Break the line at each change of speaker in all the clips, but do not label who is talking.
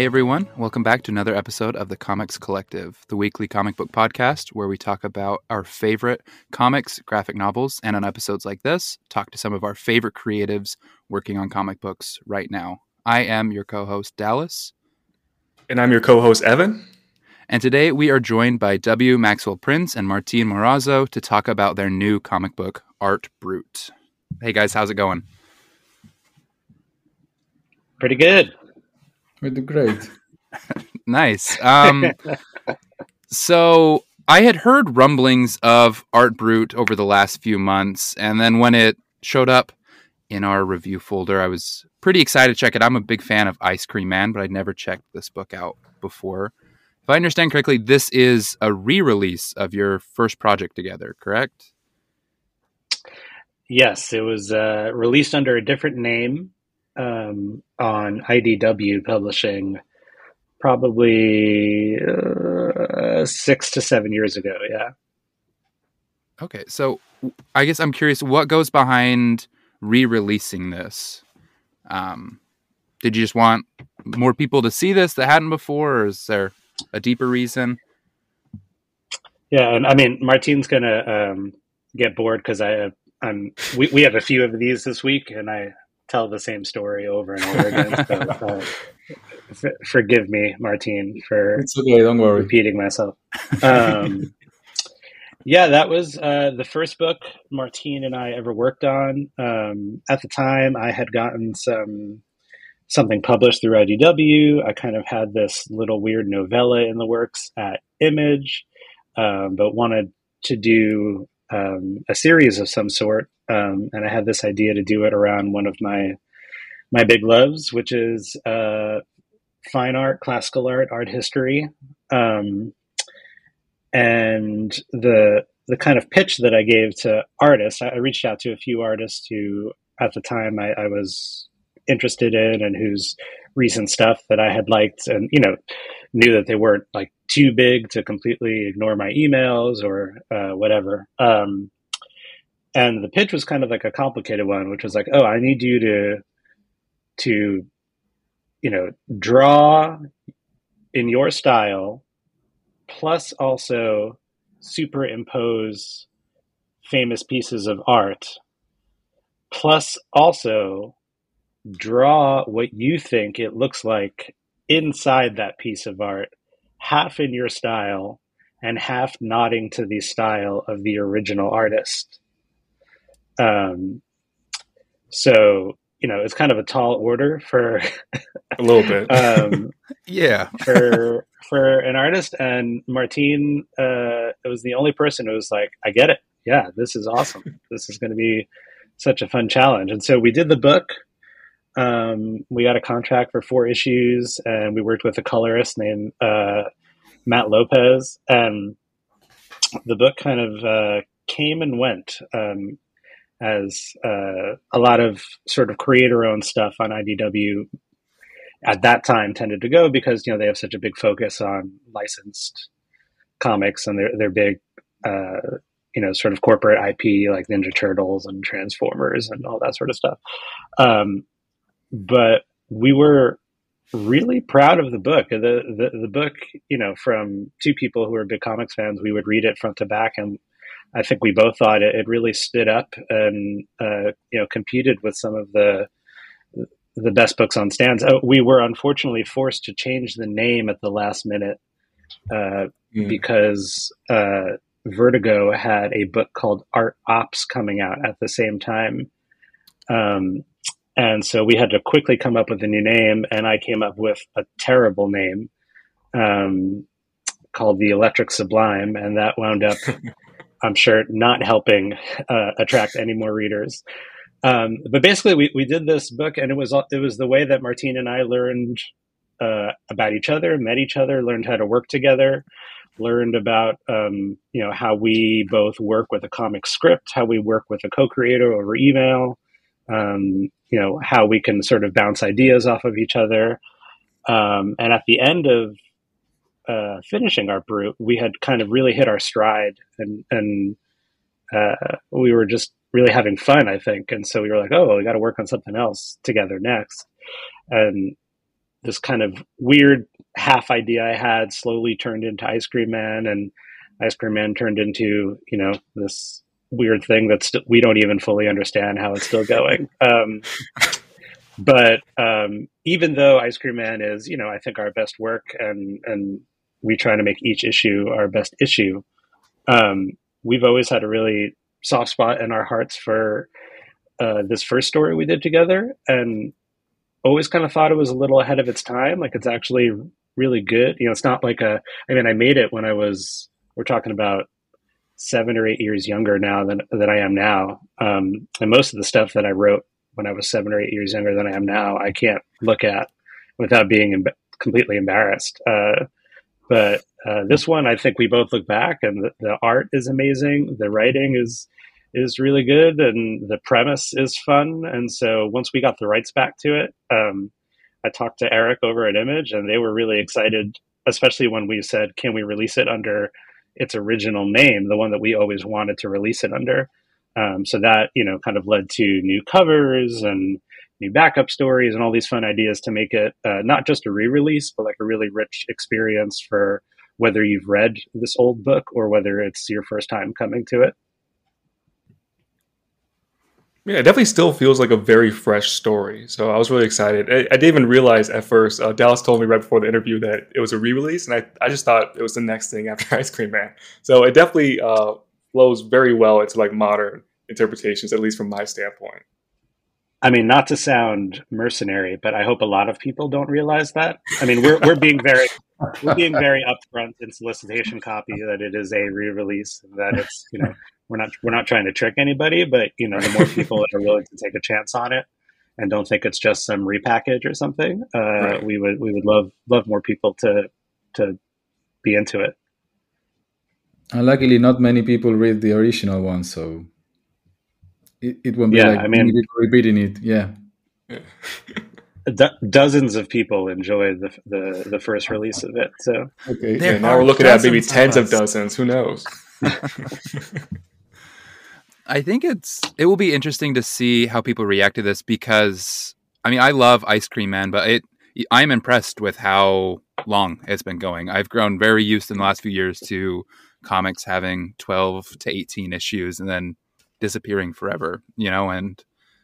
Hey everyone, welcome back to another episode of the Comics Collective, the weekly comic book podcast where we talk about our favorite comics, graphic novels, and on episodes like this, talk to some of our favorite creatives working on comic books right now. I am your co host, Dallas.
And I'm your co host, Evan.
And today we are joined by W. Maxwell Prince and Martin Morazzo to talk about their new comic book, Art Brut. Hey guys, how's it going?
Pretty good.
We do great.
nice. Um, so I had heard rumblings of Art Brut over the last few months, and then when it showed up in our review folder, I was pretty excited to check it. I'm a big fan of Ice Cream Man, but I'd never checked this book out before. If I understand correctly, this is a re-release of your first project together, correct?
Yes, it was uh, released under a different name um, on IDW Publishing probably uh, six to seven years ago. Yeah.
Okay, so I guess I'm curious, what goes behind re-releasing this? Um, did you just want more people to see this that hadn't before, or is there a deeper reason?
Yeah, and I mean, Martin's gonna um, get bored because I have, I'm we, we have a few of these this week, and I tell the same story over and over again. So, uh, f- forgive me, Martine, for
it's okay. Don't worry.
Repeating myself. Um, yeah, that was uh, the first book Martine and I ever worked on. Um, at the time, I had gotten some something published through IDW. I kind of had this little weird novella in the works at Image, um, but wanted to do um, a series of some sort, um, and I had this idea to do it around one of my my big loves, which is uh, fine art, classical art, art history, um, and the the kind of pitch that I gave to artists. I, reached out to a few artists who, at the time, I, I was interested in and whose recent stuff that I had liked, and you know, knew that they weren't like too big to completely ignore my emails or uh, whatever. Um, and the pitch was kind of like a complicated one, which was like, oh, I need you to to you know draw in your style, plus also superimpose famous pieces of art, plus also draw what you think it looks like inside that piece of art, half in your style and half nodding to the style of the original artist. Um, so you know, it's kind of a tall order for
a little bit.
um,
yeah,
for for an artist, and Martine uh, was the only person who was like, "I get it. Yeah, this is awesome. this is going to be such a fun challenge." And so we did the book. Um, we got a contract for four issues, and we worked with a colorist named uh, Matt Lopez, and the book kind of uh, came and went. Um, as uh, a lot of sort of creator owned stuff on IDW at that time tended to go because you know they have such a big focus on licensed comics and they're they're big uh, you know sort of corporate IP like Ninja Turtles and Transformers and all that sort of stuff. Um, but we were really proud of the book. The, the the book, you know, from two people who are big comics fans, we would read it front to back and I think we both thought it, it really stood up and uh, you know competed with some of the the best books on stands. Uh, we were unfortunately forced to change the name at the last minute uh, mm. because uh, Vertigo had a book called Art Ops coming out at the same time. Um, and so we had to quickly come up with a new name, and I came up with a terrible name um, called the Electric Sublime, and that wound up I'm sure not helping uh, attract any more readers. Um, but basically, we, we did this book, and it was it was the way that Martine and I learned uh, about each other, met each other, learned how to work together, learned about um, you know how we both work with a comic script, how we work with a co-creator over email, um, you know how we can sort of bounce ideas off of each other. Um, and at the end of uh, finishing Art Brut, we had kind of really hit our stride, and and uh, we were just really having fun, I think. And so we were like, oh, well, we got to work on something else together next. And this kind of weird half idea I had slowly turned into Ice Cream Man, and Ice Cream Man turned into you know this weird thing that st- we don't even fully understand how it's still going. Um, but um, even though Ice Cream Man is, you know, I think our best work, and and we try to make each issue our best issue. Um, we've always had a really soft spot in our hearts for uh, this first story we did together, and always kind of thought it was a little ahead of its time. Like it's actually really good. You know, it's not like a. I mean, I made it when I was. We're talking about seven or eight years younger now than than I am now. Um, and most of the stuff that I wrote when I was seven or eight years younger than I am now, I can't look at without being em- completely embarrassed. Uh, but uh, this one, I think we both look back, and the, the, art is amazing. The writing is is really good, and the premise is fun. And so once we got the rights back to it, um, I talked to Eric over at Image, and they were really excited, especially when we said, "Can we release it under its original name, the one that we always wanted to release it under?" Um, so that you know kind of led to new covers and new backup stories and all these fun ideas to make it uh, not just a re-release, but like a really rich experience for whether you've read this old book or whether it's your first time coming to it.
Yeah, it definitely still feels like a very fresh story. So I was really excited. I, I didn't even realize at first. Uh, Dallas told me right before the interview that it was a re-release, and I, I just thought it was the next thing after Ice Cream Man. So it definitely uh, flows very well into like modern interpretations, at least from my standpoint.
I mean, not to sound mercenary, but I hope a lot of people don't realize that. I mean, we're we're being very we're being very upfront in solicitation copy that it is a re-release, that it's you know we're not we're not trying to trick anybody, but you know the more people that are willing to take a chance on it and don't think it's just some repackage or something, uh, right. we would we would love love more people to to be into it.
And luckily, not many people read the original one, so it, it won't be yeah, like I mean, repeating it. Yeah.
Do- dozens of people enjoyed the, the, the first release of it. So
okay, yeah, now we're looking at maybe tens of, of dozens. Who knows?
I think it's it will be interesting to see how people react to this because I mean I love Ice Cream Man, but it I'm impressed with how long it's been going. I've grown very used in the last few years to comics having 12 to 18 issues and then disappearing forever, you know, and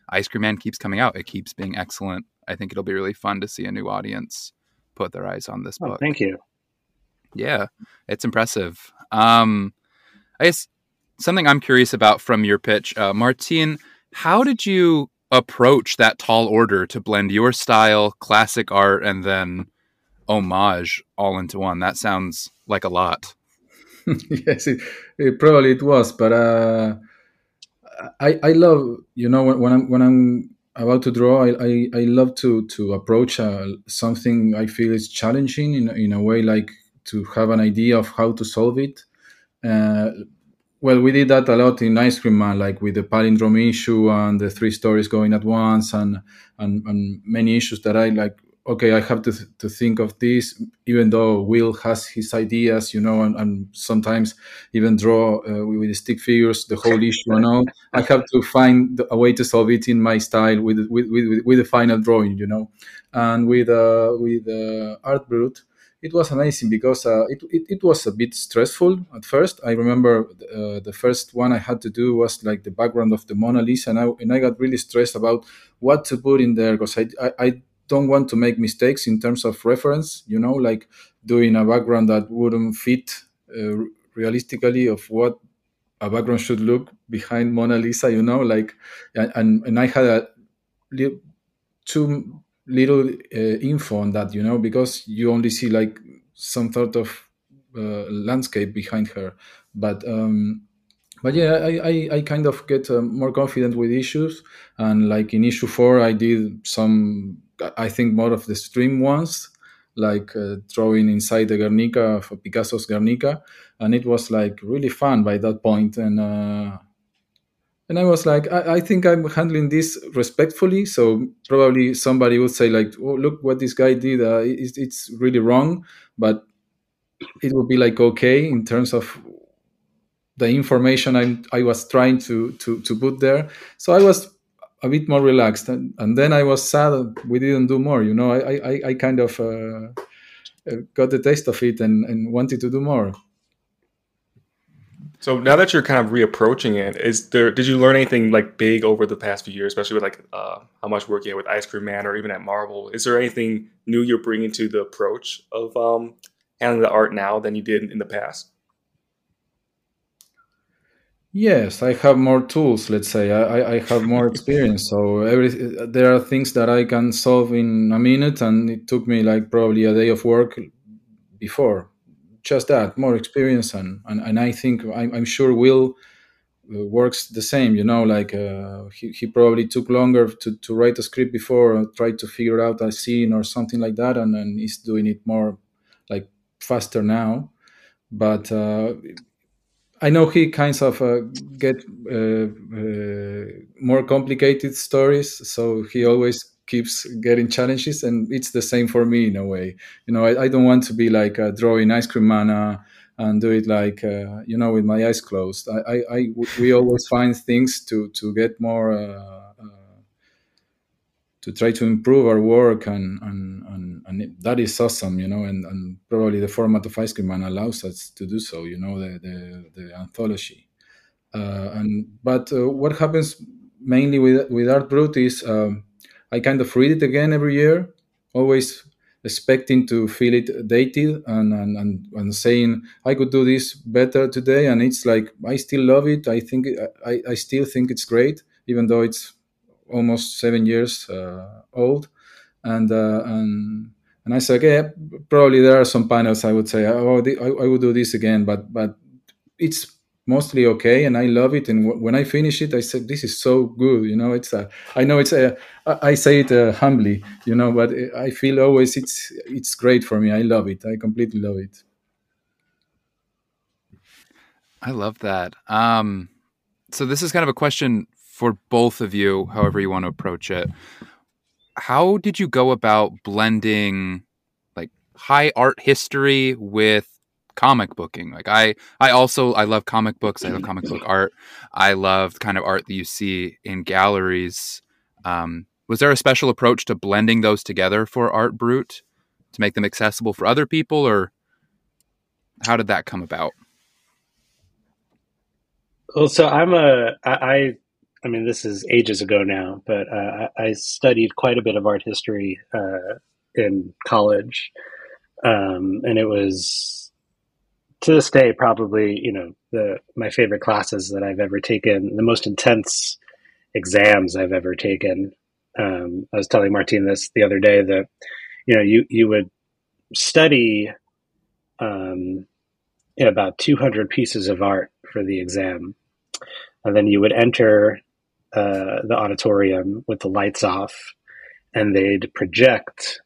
Ice Cream Man keeps coming out. It keeps being excellent. I think it'll be really fun to see a new audience put their eyes on this
oh,
book.
Thank you.
Yeah, it's impressive. Um, I guess something I'm curious about from your pitch, uh, Martin, how did you approach that tall order to blend your style, classic art, and then homage all into one? That sounds like a lot.
yes, it, it, probably it was, but uh, I I love you know when, when I'm when I'm about to draw, I, I, I love to to approach uh, something I feel is challenging in in a way like to have an idea of how to solve it. Uh, well, we did that a lot in Ice Cream Man, like with the palindrome issue and the three stories going at once, and and, and many issues that I like okay, I have to th- to think of this, even though Will has his ideas, you know, and, and sometimes even draw uh, with stick figures the whole issue and all. I have to find a way to solve it in my style with with with, with the final drawing, you know, and with uh, with uh, Art Brut. It was amazing because uh, it, it, it was a bit stressful at first. I remember uh, the first one I had to do was like the background of the Mona Lisa, and I, and I got really stressed about what to put in there because I, I, I don't want to make mistakes in terms of reference you know like doing a background that wouldn't fit uh, realistically of what a background should look behind mona lisa you know like and and i had a li- too little uh, info on that you know because you only see like some sort of uh, landscape behind her. But um but yeah i i, I kind of get uh, more confident with issues. And like in issue four i did some I think more of the stream ones, like uh, drawing inside the Guernica for Picasso's Guernica, and it was like really fun by that point. And uh, and I was like, I, I, think I'm handling this respectfully. So probably somebody would say like, oh look what this guy did. Uh, it's, it's really wrong, but it would be like okay in terms of the information I I was trying to to to put there. So I was a bit more relaxed, and, and then I was sad we didn't do more. You know, I I, I kind of uh, got the taste of it and, and wanted to do more.
So now that you're kind of reapproaching it, is there did you learn anything like big over the past few years, especially with like uh, how much work you had with Ice Cream Man or even at Marvel? Is there anything new you're bringing to the approach of um, handling the art now than you did in the past?
Yes, I have more tools. Let's say I, I have more experience. So every there are things that I can solve in a minute, and it took me like probably a day of work before. Just that, more experience, and and, and I think I'm, I'm sure Will uh, works the same. You know, like uh, he he probably took longer to, to write a script before, try to figure out a scene or something like that, and then he's doing it more like faster now. But uh, I know he kinds of uh, get uh, uh, more complicated stories, so he always keeps getting challenges, and it's the same for me in a way. You know, I, I don't want to be like uh, drawing ice cream mana and do it like uh, you know with my eyes closed. I, I, I, we always find things to to get more to try to improve our work and and, and, and that is awesome you know and, and probably the format of ice cream man allows us to do so you know the the, the anthology. Uh, and but uh, what happens mainly with with art brut is um, i kind of read it again every year always expecting to feel it dated and, and, and, and saying i could do this better today. And it's like i still love it. I think i, I still think it's great even though it's almost seven years uh, old, and uh, and and I said, okay, probably there are some panels I would say, oh, I, I would do this again, but but it's mostly okay and i love it. And w- when i finish it i said this is so good you know it's a, i know it's a i say it uh, humbly you know but i feel always it's it's great for me. I love it. I completely love it.
I love that. Um so this is kind of a question for both of you, however you want to approach it. How did you go about blending like high art history with comic booking? Like I I also I love comic books, I love comic book art. I love the kind of art that you see in galleries. Um, was there a special approach to blending those together for Art Brut to make them accessible for other people or how did that come about?
Well, so I'm a I I mean, this is ages ago now, but uh, I studied quite a bit of art history uh, in college, um, and it was to this day probably you know the my favorite classes that I've ever taken, the most intense exams I've ever taken. Um, I was telling Martin this the other day that you know you you would study um, about 200 pieces of art for the exam and then you would enter uh, the auditorium with the lights off, and they'd project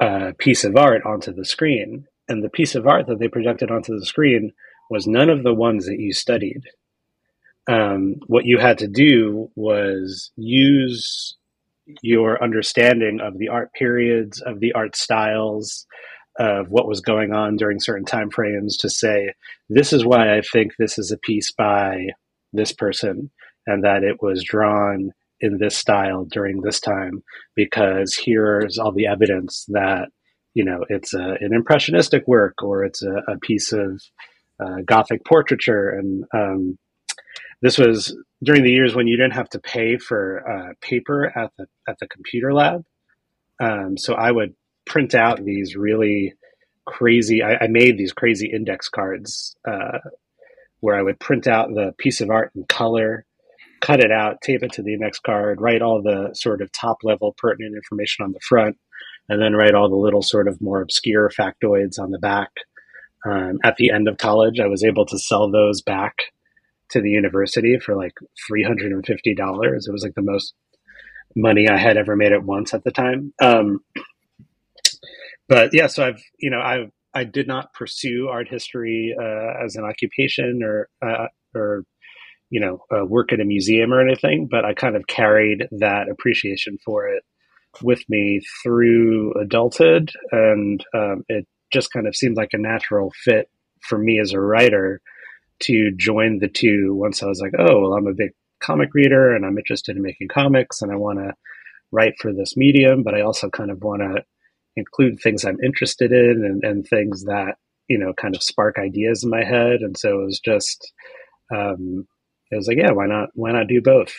a piece of art onto the screen. And the piece of art that they projected onto the screen was none of the ones that you studied. Um, what you had to do was use your understanding of the art periods, of the art styles, of what was going on during certain time frames to say, this is why I think this is a piece by this person and that it was drawn in this style during this time because here's all the evidence that you know it's a, an impressionistic work or it's a, a piece of uh, gothic portraiture. And um, this was during the years when you didn't have to pay for uh, paper at the at the computer lab. Um, so i would print out these really crazy I, I made these crazy index cards uh, where i would print out the piece of art in color cut it out, tape it to the index card, write all the sort of top level pertinent information on the front, and then write all the little sort of more obscure factoids on the back. Um, at the end of college, I was able to sell those back to the university for like $350. It was like the most money I had ever made at once at the time. Um, but yeah, so I've, you know, I, I did not pursue art history uh, as an occupation or, uh, or you know, uh, work at a museum or anything, but I kind of carried that appreciation for it with me through adulthood. And um, it just kind of seemed like a natural fit for me as a writer to join the two once I was like, oh, well, I'm a big comic reader and I'm interested in making comics and I want to write for this medium, but I also kind of want to include things I'm interested in and, and things that, you know, kind of spark ideas in my head. And so it was just, um, it was like, yeah, why not, why not do both?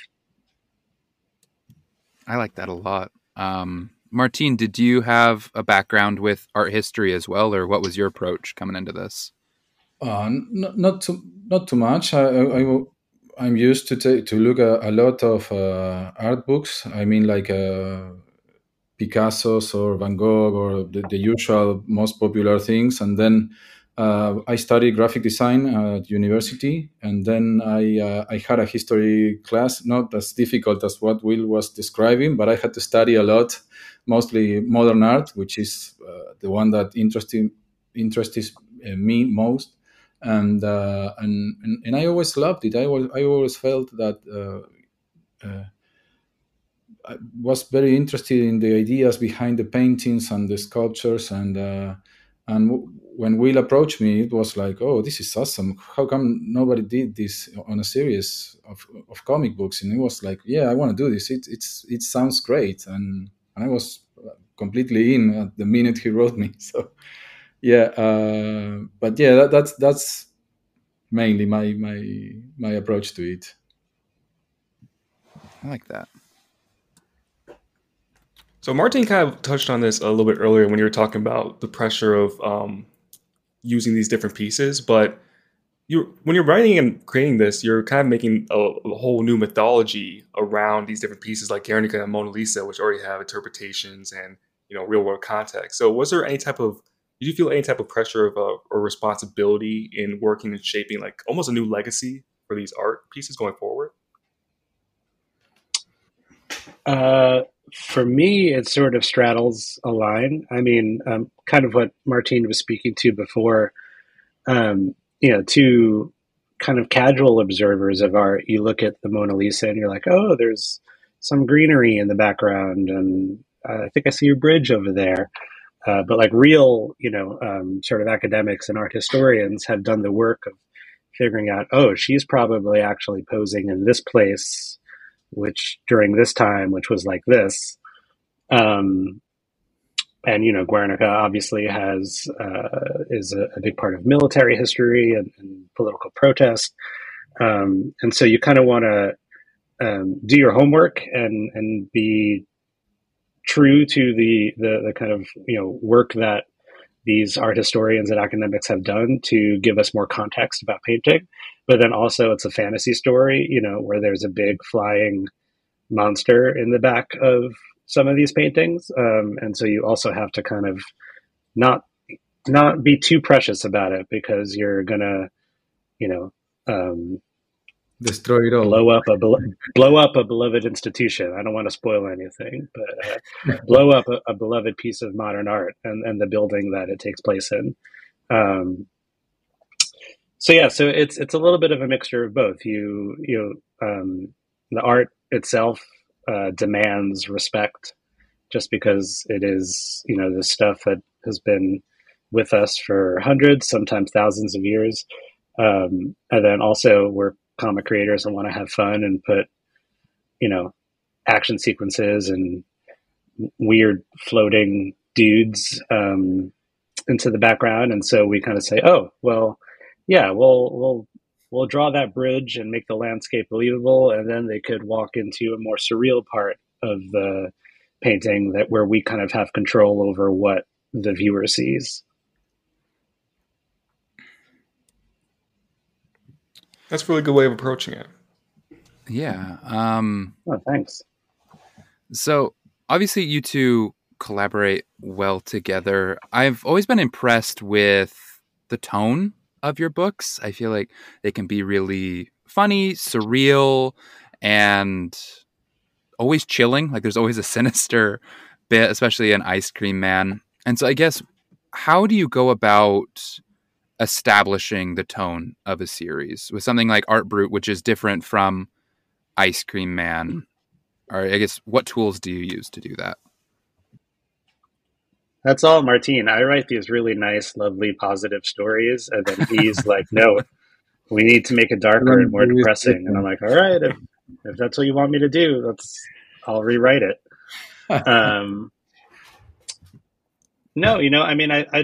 I like that a lot. Um, Martin, did you have a background with art history as well, or what was your approach coming into this?
Uh, not, not too not too much. I, I, I am used to take to look at a lot of uh, art books. I mean, like uh, Picasso's or Van Gogh or the, the usual most popular things, and then uh, I studied graphic design at university, and then I uh, I had a history class, not as difficult as what Will was describing, but I had to study a lot, mostly modern art, which is uh, the one that interested interests uh, me most, and, uh, and, and and I always loved it. I always I always felt that. Uh, I was very interested in the ideas behind the paintings and the sculptures and and when Will approached me, it was like, "Oh, this is awesome! How come nobody did this on a series of, of comic books?" And it was like, "Yeah, I want to do this. It it's it sounds great." And, and I was completely in at the minute he wrote me. So, yeah, uh, but yeah, that, that's that's mainly my my my approach to it.
I like that.
So Martin kind of touched on this a little bit earlier when you were talking about the pressure of um, using these different pieces, but you when you're writing and creating this, you're kind of making a, a, whole new mythology around these different pieces like Guernica and Mona Lisa, which already have interpretations and you know real world context. So was there any type of did you feel any type of pressure of uh, or responsibility in working and shaping like almost a new legacy for these art pieces going forward?
Uh, for me, it sort of straddles a line. I mean, um, kind of what Martine was speaking to before. Um, you know, to kind of casual observers of art, you look at the Mona Lisa and you're like, oh, there's some greenery in the background, and uh, I think I see a bridge over there. Uh, but like real, you know, um, sort of academics and art historians have done the work of figuring out, oh, she's probably actually posing in this place which during this time, which was like this, um, and you know, Guernica obviously has uh, is a, a, big part of military history and, and political protest, um, and so you kind of want to um, do your homework and and be true to the, the the kind of you know work that these art historians and academics have done to give us more context about painting. But then also, it's a fantasy story, you know, where there's a big flying monster in the back of some of these paintings, um, and so you also have to kind of not not be too precious about it because you're gonna, you know, um,
destroy it all,
blow up a blow up a beloved institution. I don't want to spoil anything, but uh, blow up a, a, beloved piece of modern art and, and the building that it takes place in. Um, so yeah, so it's it's a little bit of a mixture of both. You you um, the art itself uh, demands respect, just because it is you know the stuff that has been with us for hundreds, sometimes thousands of years. Um, and then also we're comic creators and want to have fun and put, you know, action sequences and weird floating dudes um, into the background. And so we kind of say, oh, well, yeah, we'll we'll we'll draw that bridge and make the landscape believable, and then they could walk into a more surreal part of the painting that where we kind of have control over what the viewer sees.
That's a really good way of approaching it.
Yeah. Um,
oh, thanks.
So obviously, you two collaborate well together. I've always been impressed with the tone of your books. I feel like they can be really funny, surreal, and always chilling. Like there's always a sinister bit, especially in Ice Cream Man. And so I guess how do you go about establishing the tone of a series with something like Art Brut, which is different from Ice Cream Man? Or I guess what tools do you use to do that?
That's all, Martine. I write these really nice, lovely, positive stories, and then he's like, "No, we need to make it darker and more depressing." And I'm like, "All right, if, if that's what you want me to do, that's I'll rewrite it. um, no, you know, I mean, I, I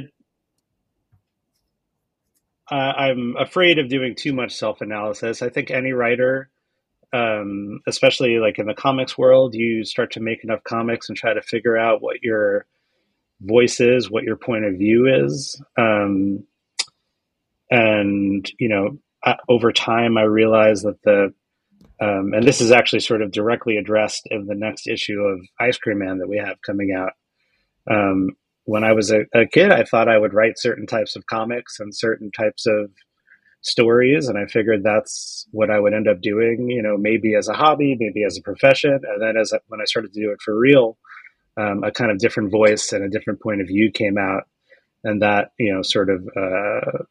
uh, I'm afraid of doing too much self analysis. I think any writer, um, especially like in the comics world, you start to make enough comics and try to figure out what your voice is, what your point of view is. Um, and, you know, over time, I realized that the, um, and this is actually sort of directly addressed in the next issue of Ice Cream Man that we have coming out. Um, when I was a, a, kid, I thought I would write certain types of comics and certain types of stories, and I figured that's what I would end up doing. You know, maybe as a hobby, maybe as a profession, and then as a, when I started to do it for real, um, a kind of different voice and a different point of view came out, and that you know, sort of uh,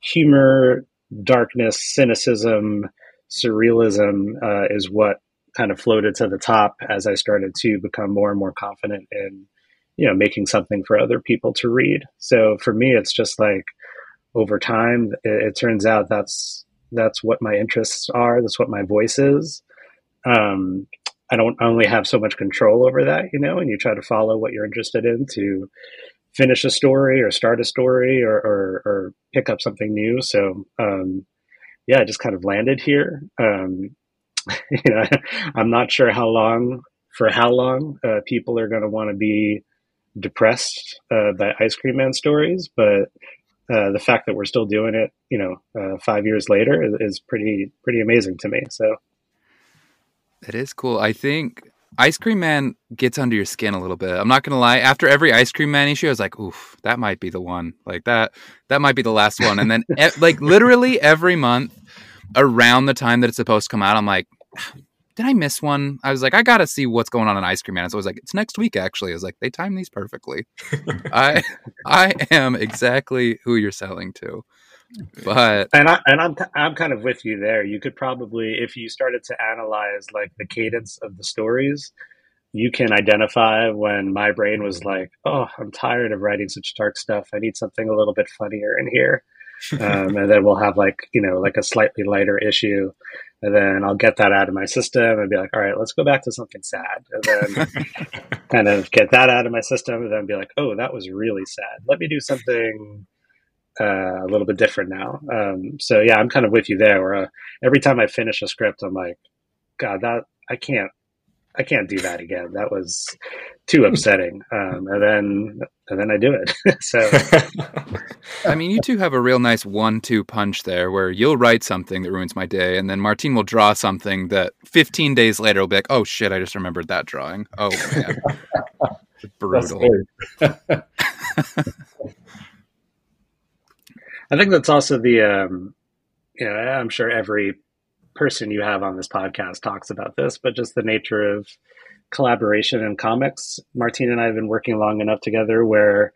humor, darkness, cynicism, surrealism uh, is what kind of floated to the top as I started to become more and more confident in you know making something for other people to read. So for me it's just like over time it, it turns out that's that's what my interests are. That's what my voice is. Um, i don't only have so much control over that you know and you try to follow what you're interested in to finish a story or start a story or, or, or pick up something new so um, yeah i just kind of landed here um, you know i'm not sure how long for how long uh, people are going to want to be depressed uh, by Ice Cream Man stories, but uh, the fact that we're still doing it, you know, uh, five years later is, is, pretty pretty amazing to me. So
it is cool. I think Ice Cream Man gets under your skin a little bit. I'm not gonna lie. After every Ice Cream Man issue, I was like, "Oof, that might be the one. Like that, that might be the last one." And then, like literally every month, around the time that it's supposed to come out, I'm like, did I miss one? I was like, I gotta see what's going on in Ice Cream Man. So I was like, it's next week actually. I was like, they time these perfectly. I I am exactly who you're selling to. But
and I and I'm I'm kind of with you there. You could probably if you started to analyze like the cadence of the stories, you can identify when my brain was like, "Oh, I'm tired of writing such dark stuff. I need something a little bit funnier in here." um, and then we'll have like you know like a slightly lighter issue and then I'll get that out of my system and be like, all right, let's go back to something sad, and then kind of get that out of my system, and then be like, oh, that was really sad. Let me do something uh, a little bit different now. Um, so yeah, I'm kind of with you there. Where uh, every time I finish a script, I'm like, God, that I can't I can't do that again. That was too upsetting. Um, and then and then I do it. so
I mean, you two have a real nice one-two punch there, where you'll write something that ruins my day, and then Martin will draw something that 15 days later will be like, "Oh shit, I just remembered that drawing." Oh man, brutal.
I think that's also the, um, you know, I'm sure every person you have on this podcast talks about this, but just the nature of collaboration in comics. Martine and I have been working long enough together where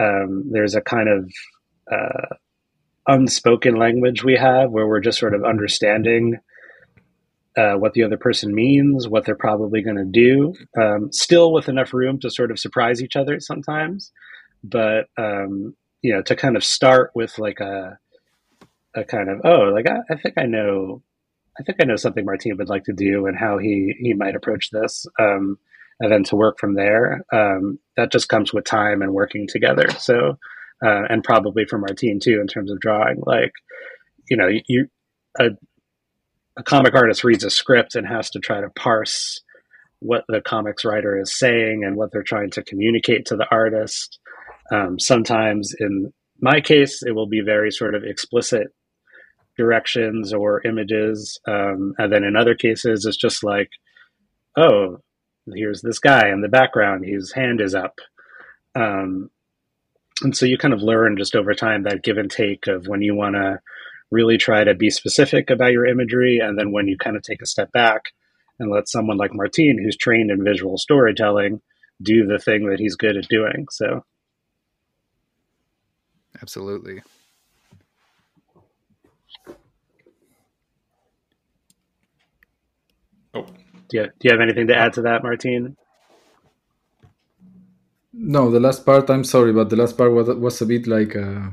um, there's a kind of uh, unspoken language we have where we're just sort of understanding uh, what the other person means, what they're probably going to do, um, still with enough room to sort of surprise each other sometimes. But, um, you know, to kind of start with like a, a kind of, oh, like, I, I think I know I think I know something Martin would like to do and how he he might approach this, um, and then to work from there. Um, that just comes with time and working together. So, uh, and probably for Martin too in terms of drawing. Like, you know, you a, a comic artist reads a script and has to try to parse what the comics writer is saying and what they're trying to communicate to the artist. Um, sometimes, in my case, it will be very sort of explicit directions or images. Um, and then in other cases, it's just like, oh, here's this guy in the background, his hand is up. Um, and so you kind of learn just over time that give and take of when you want to really try to be specific about your imagery, and then when you kind of take a step back and let someone like Martin, who's trained in visual storytelling, do the thing that he's good at doing. So,
absolutely.
Oh. Do you, do you have anything to add to that, Martin?
No, the last part. I'm sorry, but the last part was was a bit like uh,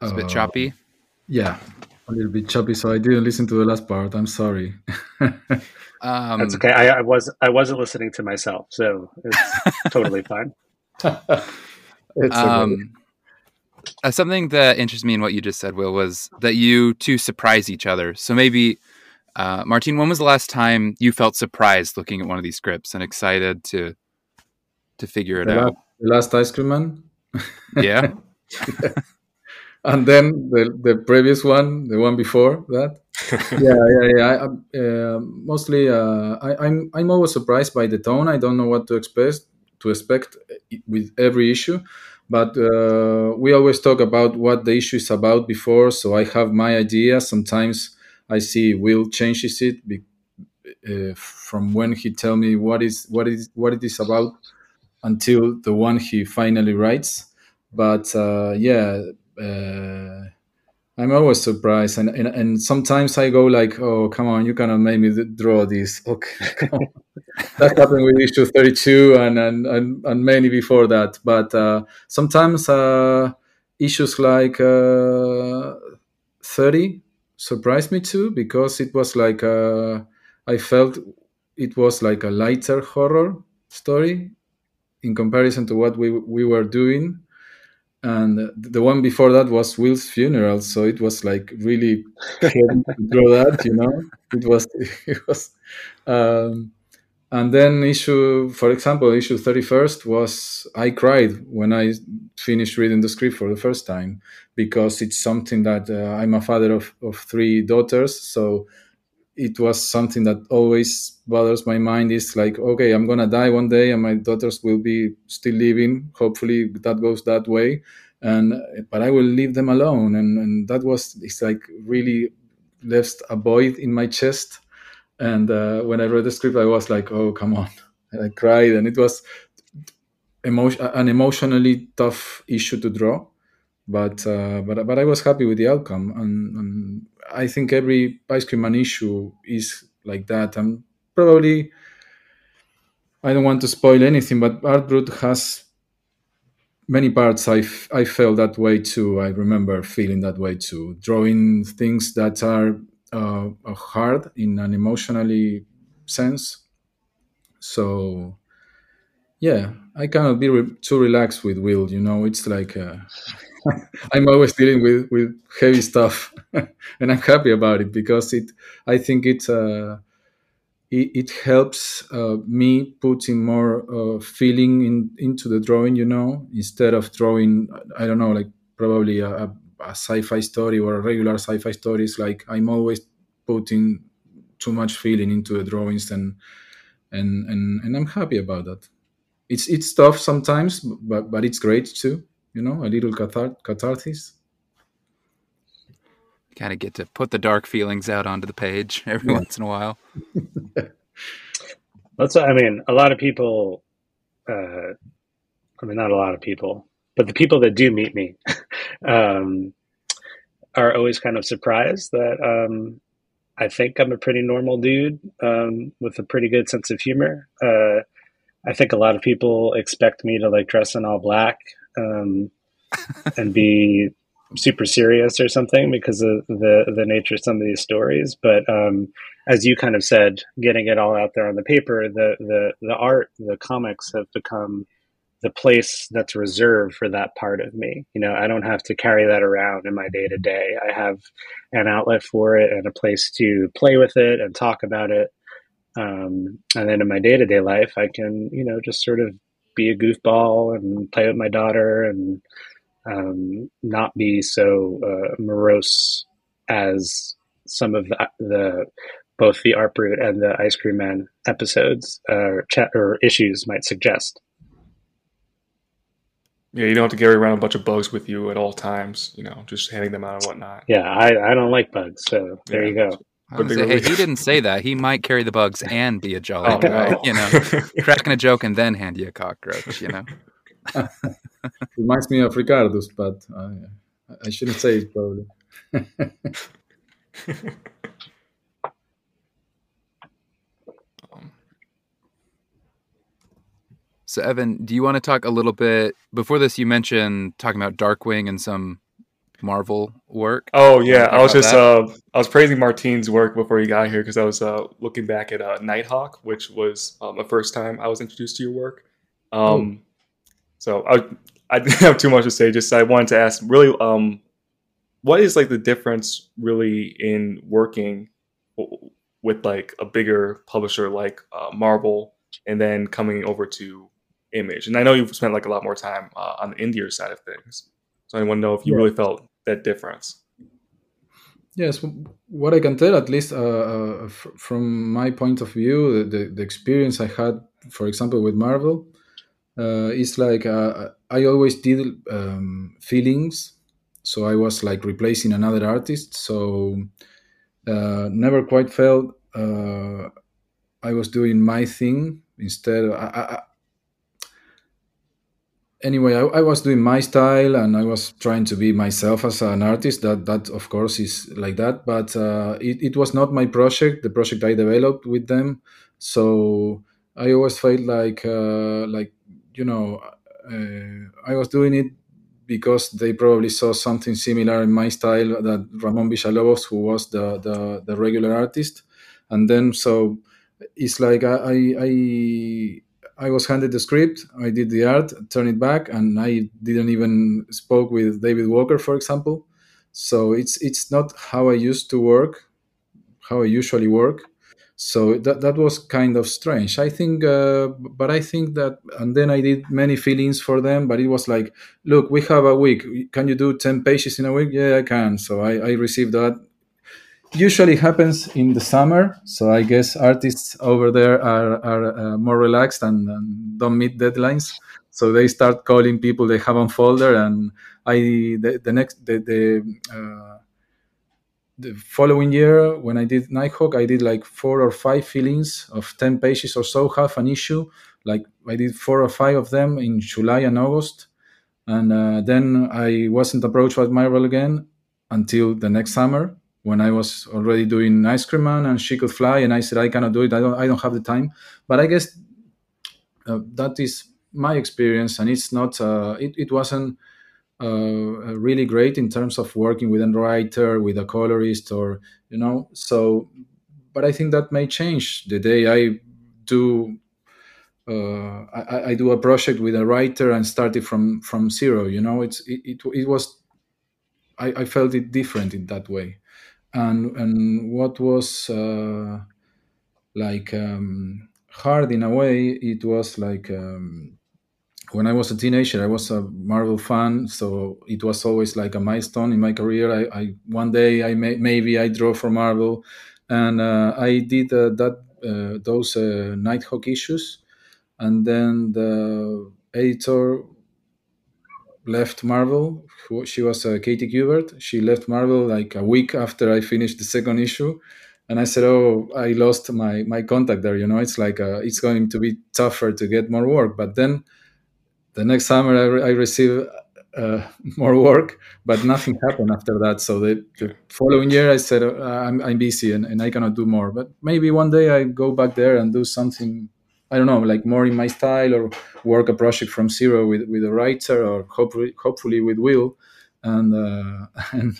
it's a bit uh, choppy.
Yeah, a little bit choppy, so I didn't listen to the last part. I'm sorry.
Um,
That's okay. I, I was I wasn't listening to myself, so it's totally fine.
It's
um, uh, something that interests me in what you just said, Will, was that you two surprise each other. So maybe, uh, Martine, when was the last time you felt surprised looking at one of these scripts and excited to to figure it
the,
out?
last, the last ice cream man,
Yeah.
and then the the previous one, the one before that. yeah, yeah, yeah. I, uh, mostly, uh, I, I'm I'm always surprised by the tone. I don't know what to expect to expect with every issue, but uh, we always talk about what the issue is about before. So I have my idea. Sometimes I see Will changes it be, uh, from when he tell me what is what is what it is about until the one he finally writes. But uh, yeah. I'm always surprised, and, and and sometimes I go like, "Oh, come on, you cannot make me draw this." Okay, that happened with issue 32 and and and, and many before that. But uh, sometimes uh, issues like uh, 30 surprised me too because it was like uh, I felt it was like a lighter horror story in comparison to what we we were doing and the one before that was Will's funeral, so it was like really to draw that, you know. It was it was, um, and then issue, for example, issue thirty first was I cried when I finished reading the script for the first time because it's something that uh, I'm a father of of three daughters, so it was something that always bothers my mind is like okay i'm gonna die one day and my daughters will be still living. Hopefully that goes that way. And but i will leave them alone. And, and that was it's like really left a void in my chest. And uh, when i read the script i was like oh come on. And i cried and it was emotion an emotionally tough issue to draw but uh, but but I was happy with the outcome, and, and, I think every ice cream man issue is like that. And probably, I don't want to spoil anything, but Art Brut has many parts. I I felt that way too. I remember feeling that way too, drawing things that are uh, hard in an emotionally sense. So yeah, I cannot be re- too relaxed with Will. You know, it's like. Uh, I'm always dealing with, with heavy stuff, and I'm happy about it because it. I think it uh, it, it, helps uh, me putting more uh, feeling in into the drawing. You know, instead of drawing, I don't know, like probably a, a, a sci-fi story or a regular sci-fi stories. Like I'm always putting too much feeling into the drawings, and and and and I'm happy about that. It's it's tough sometimes, but but it's great too you know, a little cathar- catharsis.
Kind of get to put the dark feelings out onto the page every yeah. once in a while.
That's, I mean, a lot of people, uh, I mean, not a lot of people, but the people that do meet me um, are always kind of surprised that um, I think I'm a pretty normal dude um, with a pretty good sense of humor. Uh, I think a lot of people expect me to like dress in all black um, and be super serious or something because of the the nature of some of these stories. But um, as you kind of said, getting it all out there on the paper, the the the art, the comics have become the place that's reserved for that part of me. You know, I don't have to carry that around in my day to day. I have an outlet for it and a place to play with it and talk about it. Um, and then in my day to day life, I can, you know, just sort of be a goofball and play with my daughter and um, not be so uh, morose as some of the, the, both the Brut and the Ice Cream Man episodes uh, chat or issues might suggest.
Yeah, you don't have to carry around a bunch of bugs with you at all times. You know, just handing them out and whatnot.
Yeah, I, I don't like bugs, so there yeah. you go.
Say, hey, he didn't say that. He might carry the bugs and be a jolly oh, guy, no. you know, cracking a joke and then hand you a cockroach, you know.
Reminds me of Ricardo's, but uh, I shouldn't say it probably.
so, Evan, do you want to talk a little bit? Before this, you mentioned talking about Darkwing and some Marvel work.
Oh yeah, I was just uh, I was praising Martine's work before he got here because I was uh, looking back at uh, Nighthawk, which was um, the first time I was introduced to your work. Um, So I I didn't have too much to say. Just I wanted to ask, really, um, what is like the difference really in working w- with like a bigger publisher like uh, Marvel, and then coming over to Image? And I know you've spent like a lot more time uh, on the indie side of things, so I want to know if you
Yeah.
really felt that difference.
Yes, what I can tell, at least uh, uh, f- from my point of view, the, the, experience I had, for example, with Marvel, uh, is like uh, I always did um, feelings, so I was like replacing another artist, so uh, never quite felt uh, I was doing my thing. Instead, I- anyway, I, I was doing my style and I was trying to be myself as an artist. That that of course is like that, but uh, it, it was not my project. The project I developed with them, so I always felt like uh, like you know uh, I was doing it because they probably saw something similar in my style that Ramon Villalobos, who was the the, the regular artist, and then so it's like I, I I I was handed the script, I did the art, turned it back, and I didn't even spoke with David Walker, for example. So it's it's not how I used to work, how I usually work. So that that was kind of strange. I think, uh, but I think that, and then I did many feelings for them. But it was like, look, we have a week. Can you do ten pages in a week? Yeah, I can. So I, I received that usually happens in the summer so i guess artists over there are, are uh, more relaxed and, and don't meet deadlines. So they start calling people they have on folder and i the, the next the the, uh, the following year when i did nighthawk i did like four or five fillings of 10 pages or so half an issue. Like i did four or five of them in july and august. And uh, then i wasn't approached by marvel again until the next summer when I was already doing Ice Cream Man and She Could Fly, and I said I cannot do it. I don't. I don't have the time. But I guess uh, that is my experience, and it's not. Uh, it, it wasn't uh, really great in terms of working with a writer, with a colorist, or you know. So, but I think that may change the day I do. Uh, I, I do a project with a writer and start it from from zero. You know, it's it, it, it was. I, I felt it different in that way and and what was uh, like um, hard in a way it was like um, when i was a teenager i was a marvel fan so it was always like a milestone in my career. I, I one day i may, maybe i draw for marvel. And uh, i did uh, that uh, those uh, nighthawk issues. And then the editor left Marvel. She was uh, Katie Kubert. She left Marvel like a week after I finished the second issue, and I said, "Oh, I lost my my contact there. You know, it's like uh, it's going to be tougher to get more work." But then the next summer, I, re- I received uh, more work, but nothing happened after that. So the, the following year, I said, uh, I'm, "I'm busy and, and I cannot do more." But maybe one day I go back there and do something I don't know, like more in my style, or work a project from zero with, with a writer, or hopefully hopefully with Will, and uh, and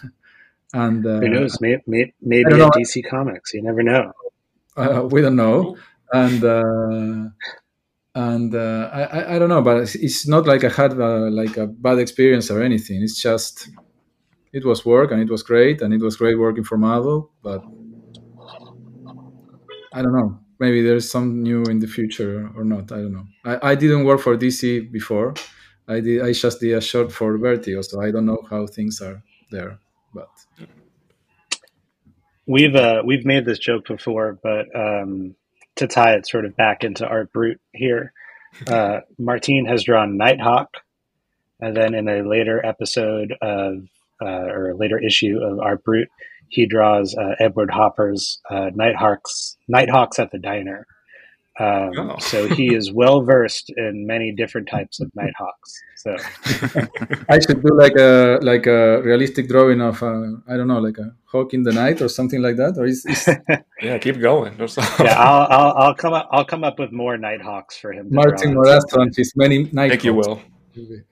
and uh,
Who knows? Maybe, maybe, maybe at
know.
DC Comics. You never know.
uh, we don't know, and uh, and uh, I, I don't know, but it's, it's not like I had uh like a bad experience or anything. It's just it was work and it was great and it was great working for Marvel, but I don't know. Maybe there's some new in the future or not. I don't know. I, I didn't work for DC before. I did. I just did a short for Vertigo, so I don't know how things are there. But
We've uh, we've made this joke before, but um, to tie it sort of back into Art Brut here, uh, Martine has drawn Nighthawk, and then in a later episode of uh, or a later issue of Art Brut, he draws uh, Edward Hopper's uh, Nighthawks Nighthawks at the Diner. Um,
Oh.
So he is well versed in many different types of Nighthawks. So
I should do like a like a realistic drawing of uh, I don't know like a hawk in the night or something like that. Or is, is
Yeah, keep going. Don't
yeah, I'll, I'll I'll come up I'll come up with more Nighthawks for him. To
Martin
draw.
Morazzo and his many night
Thank you. Will.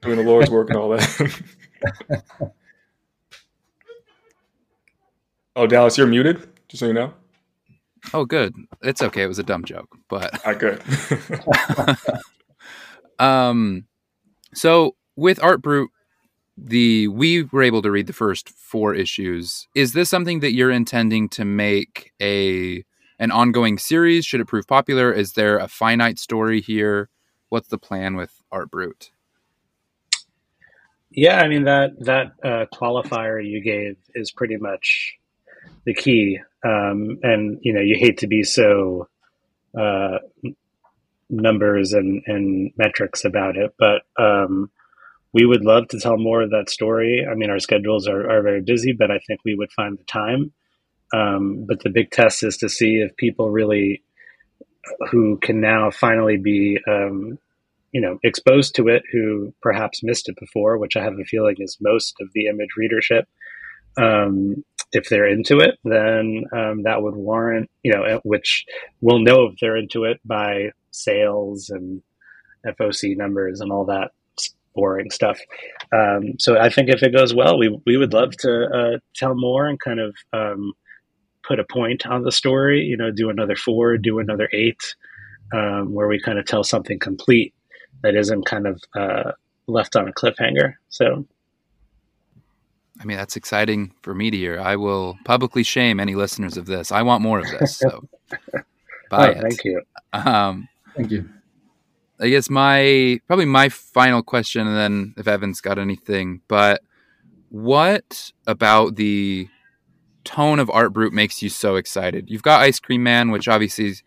Doing the Lord's work and all that. Oh, Dallas, you're muted. Just so you know.
Oh, good. It's okay. It was a dumb joke, but
I could.
um, so with Art Brut, the we were able to read the first four issues. Is this something that you're intending to make a an ongoing series? Should it prove popular? Is there a finite story here? What's the plan with Art Brut?
Yeah, I mean that that uh, qualifier you gave is pretty much the key. Um, and you know, you hate to be so uh, numbers and, and metrics about it, but um, we would love to tell more of that story. I mean, our schedules are, are very busy, but I think we would find the time. Um, but the big test is to see if people really who can now finally be um, you know exposed to it who perhaps missed it before which i have a feeling is most of the image readership um, if they're into it then um, that would warrant you know which we'll know if they're into it by sales and foc numbers and all that boring stuff um, so i think if it goes well we, we would love to uh, tell more and kind of um, put a point on the story you know do another four do another eight um, where we kind of tell something complete that isn't kind of uh, left on a cliffhanger. So,
I mean, that's exciting for me to hear. I will publicly shame any listeners of this. I want more of this. So, buy
oh,
it.
Thank you.
Um,
Thank you.
I guess my probably my final question, and then if Evan's got anything, but what about the tone of Art Brut makes you so excited? You've got Ice Cream Man, which obviously is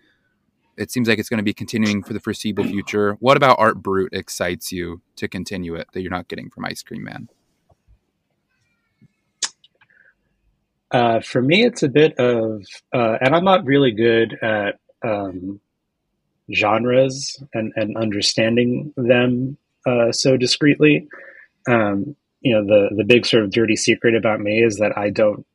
it seems like it's going to be continuing for the foreseeable future. What about Art Brut excites you to continue it that you're not getting from Ice Cream Man?
Uh, for me, it's a bit of, uh, and I'm not really good at um, genres and, and understanding them uh, so discreetly. Um, you know, the the big sort of dirty secret about me is that I don't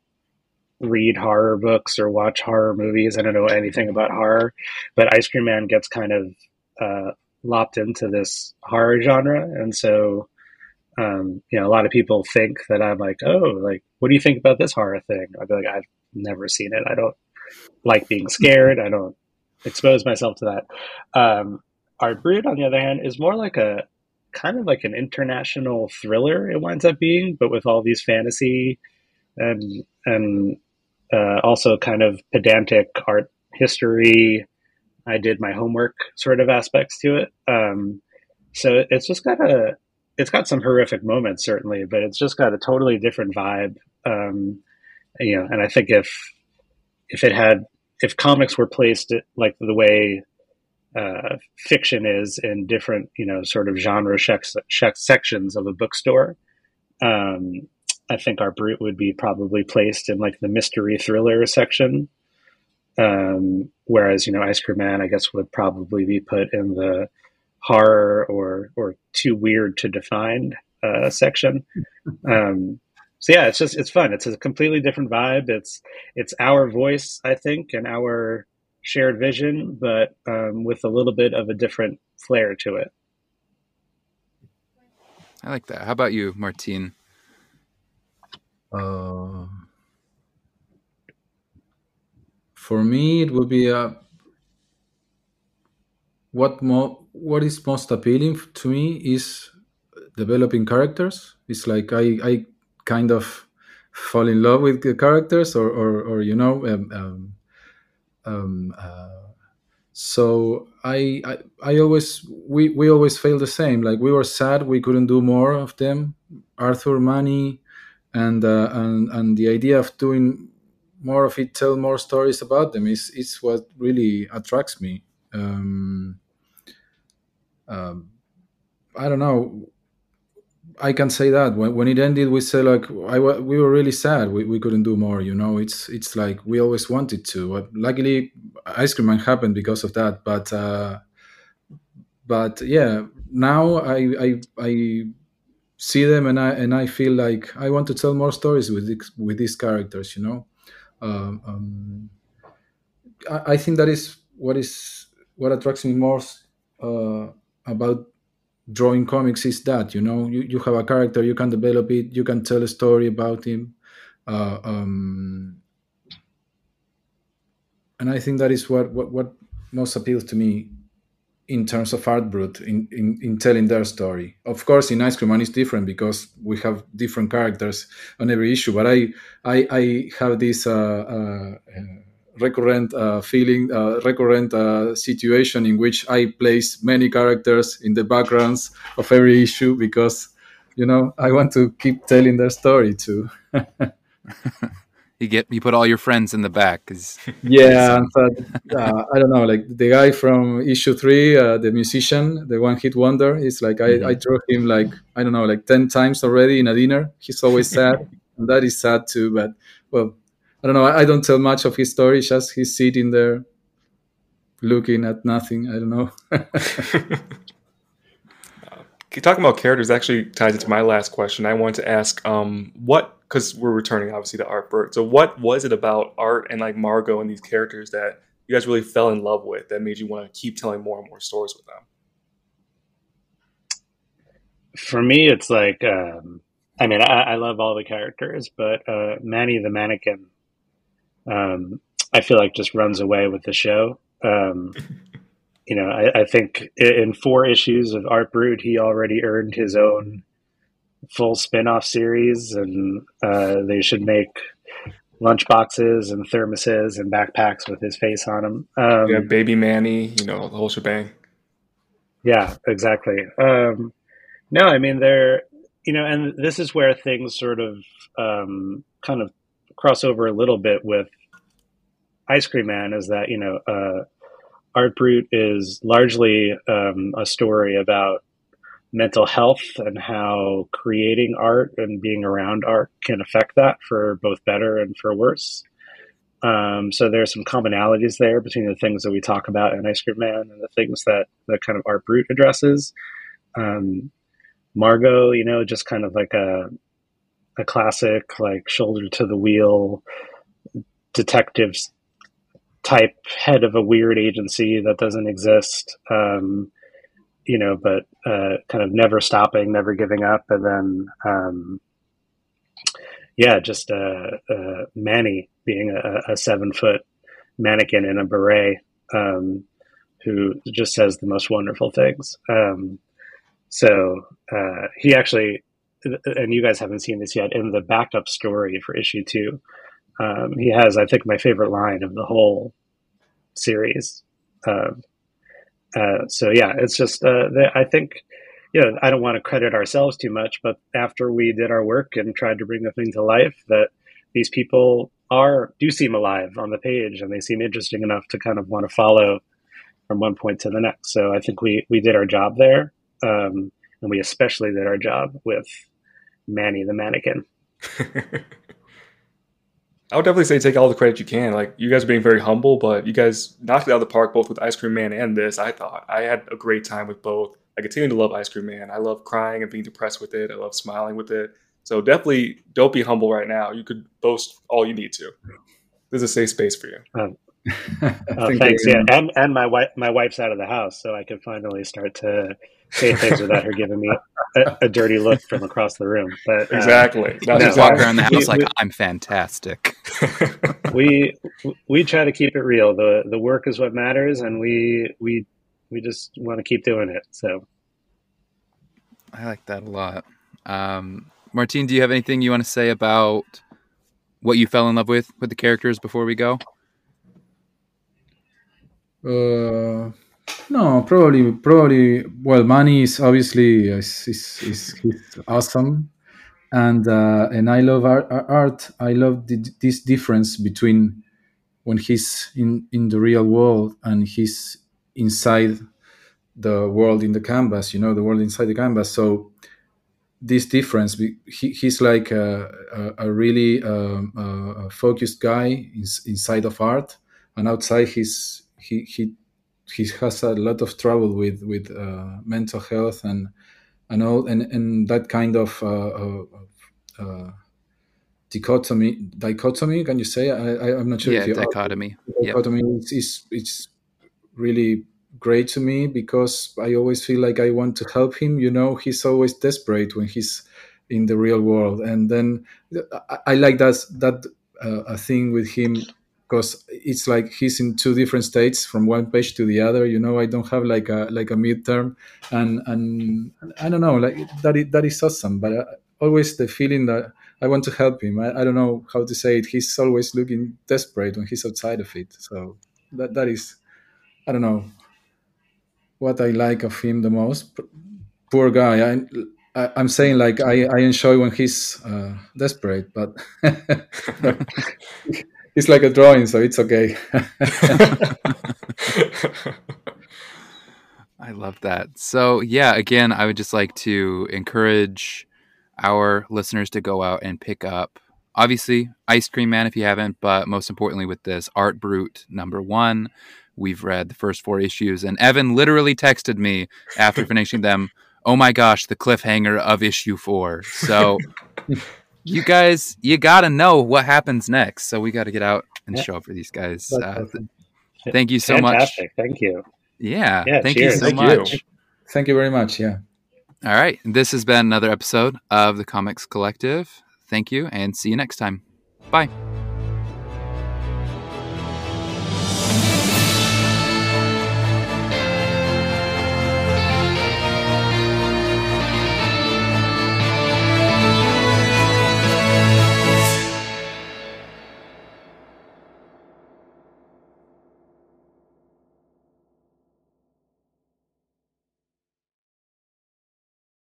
read horror books or watch horror movies. I don't know anything about horror, but Ice Cream Man gets kind of uh, lopped into this horror genre, and so um, you know, a lot of people think that I'm like, oh, like, what do you think about this horror thing? I'd be like, I've never seen it. I don't like being scared. I don't expose myself to that. Um, Art Brut, on the other hand, is more like a kind of like an international thriller. It winds up being, but with all these fantasy and and uh, also kind of pedantic art history. I did my homework sort of aspects to it. Um, so it's just got a, it's got some horrific moments certainly, but it's just got a totally different vibe. Um, you know, and I think if, if it had, if comics were placed like the way uh, fiction is in different, you know, sort of genre sections of a bookstore, um, I think Art Brut would be probably placed in like the mystery thriller section. Um, whereas, you know, Ice Cream Man, I guess, would probably be put in the horror or, or too weird to define uh, section. Um, so yeah, it's just, it's fun. It's a completely different vibe. It's, it's our voice, I think, and our shared vision, but um, with a little bit of a different flair to it.
I like that. How about you, Martine?
Uh, for me, it would be a uh, what mo- what is most appealing to me is developing characters. It's like I, I kind of fall in love with the characters, or or, or you know, um, um, um, uh, so I, I I always we we always feel the same. Like we were sad we couldn't do more of them. Arthur, Manny, and uh, and and the idea of doing more of it, tell more stories about them is is what really attracts me. Um, um, I don't know. I can say that when, when it ended, we said like I we were really sad. We, we couldn't do more. You know, it's it's like we always wanted to. Luckily, Ice Cream Man happened because of that. But uh, but yeah, now I I I see them and I and I feel like I want to tell more stories with with these characters. You know, um, um, I, I, think that is what is what attracts me most uh, about drawing comics is that you know you, you have a character you can develop it you can tell a story about him uh, um, and I think that is what what, what most appeals to me in terms of art brut in, in, in telling their story. Of course, in Ice Cream Man it's different because we have different characters on every issue. But I I, I have this uh, uh, recurrent uh, feeling, uh, recurrent uh, situation in which I place many characters in the backgrounds of every issue because you know I want to keep telling their story too.
you get you put all your friends in the back because
yeah but, uh, i don't know like the guy from issue three uh, the musician the one hit wonder is like mm-hmm. I, I draw him like i don't know like 10 times already in a dinner he's always sad and that is sad too but well i don't know I, I don't tell much of his story just he's sitting there looking at nothing i don't know
talking about characters actually ties into my last question i want to ask um, what because we're returning obviously to Art Brut. So what was it about Art and like Margot and these characters that you guys really fell in love with that made you want to keep telling more and more stories with them?
For me, it's like um, I mean I, I, love all the characters, but uh, Manny the mannequin, um, I feel like just runs away with the show. Um, you know, I, I, think in four issues of Art Brut, he already earned his own full spin-off series and uh, they should make lunchboxes and thermoses and backpacks with his face on them
um, yeah baby manny you know the whole shebang.
Yeah exactly. Um, no i mean they're you know and this is where things sort of um, kind of cross over a little bit with ice cream man is that you know uh, art brut is largely um, a story about mental health and how creating art and being around art can affect that for both better and for worse. Um, so there's some commonalities there between the things that we talk about in Ice Cream Man and the things that the kind of Art Brut addresses. Um, Margot, you know, just kind of like a a classic, like shoulder to the wheel detectives type head of a weird agency that doesn't exist. Um, you know, but uh, kind of never stopping, never giving up, and then um, yeah, just uh, uh, Manny being a, a, seven foot mannequin in a beret um, who just says the most wonderful things. Um, so uh, he actually, and you guys haven't seen this yet, in the backup story for issue two, um, he has, I think, my favorite line of the whole series. Um, uh, so yeah, it's just uh, I think you know I don't want to credit ourselves too much, but after we did our work and tried to bring the thing to life, that these people are do seem alive on the page and they seem interesting enough to kind of want to follow from one point to the next. So I think we we did our job there, um, and we especially did our job with Manny the mannequin.
I would definitely say take all the credit you can. Like you guys are being very humble, but you guys knocked it out of the park both with Ice Cream Man and this. I thought I had a great time with both. I continue to love Ice Cream Man. I love crying and being depressed with it. I love smiling with it. So definitely don't be humble right now. You could boast all you need to. This is a safe space for you.
Um, oh, thanks. Yeah, and and my wife my wife's out of the house, so I can finally start to say things without her giving me a, a, dirty look from across the room. But
uh, exactly,
no, just walk around the house we, like we, I'm fantastic.
we we try to keep it real. the The work is what matters, and we we we just want to keep doing it. So
I like that a lot. Um, Martin, do you have anything you want to say about what you fell in love with with the characters before we go?
Uh, no, probably, probably. Well, Manny is obviously is is, is, awesome, and uh, and I love art. art. I love the, this difference between when he's in in the real world and he's inside the world in the canvas. You know, the world inside the canvas. So this difference, he, he's like a, a, a really um, a focused guy inside of art, and outside he's he he he has a lot of trouble with with uh, mental health and and all and, and that kind of uh, uh, dichotomy dichotomy can you say? I, I am not sure
yeah, if you dichotomy
dichotomy. Yep. is, is it's really great to me because I always feel like I want to help him. You know he's always desperate when he's in the real world. And then I, I like that that uh, a thing with him because it's like he's in two different states from one page to the other. You know, I don't have like a like a midterm, and and I don't know, like that is, that is awesome. But uh, always the feeling that I want to help him. I, I don't know how to say it. He's always looking desperate when he's outside of it. So that that is, I don't know, what I like of him the most. Poor guy. I, I, am saying like I, I enjoy when he's uh, desperate, but it's like a drawing, so it's okay.
I love that. So yeah, again, I would just like to encourage our listeners to go out and pick up obviously Ice Cream Man if you haven't, but most importantly with this Art Brut number one. We've read the first four issues, and Evan literally texted me after finishing them oh my gosh, the cliffhanger of issue four. So you guys, you got to know what happens next. So we got to get out and yeah. show up for these guys. Uh, thank you so
Fantastic. much. Thank you.
Yeah. yeah thank cheers. you so thank much.
You. Thank you very much. Yeah.
All right. This has been another episode of the Comics Collective. Thank you and see you next time. Bye.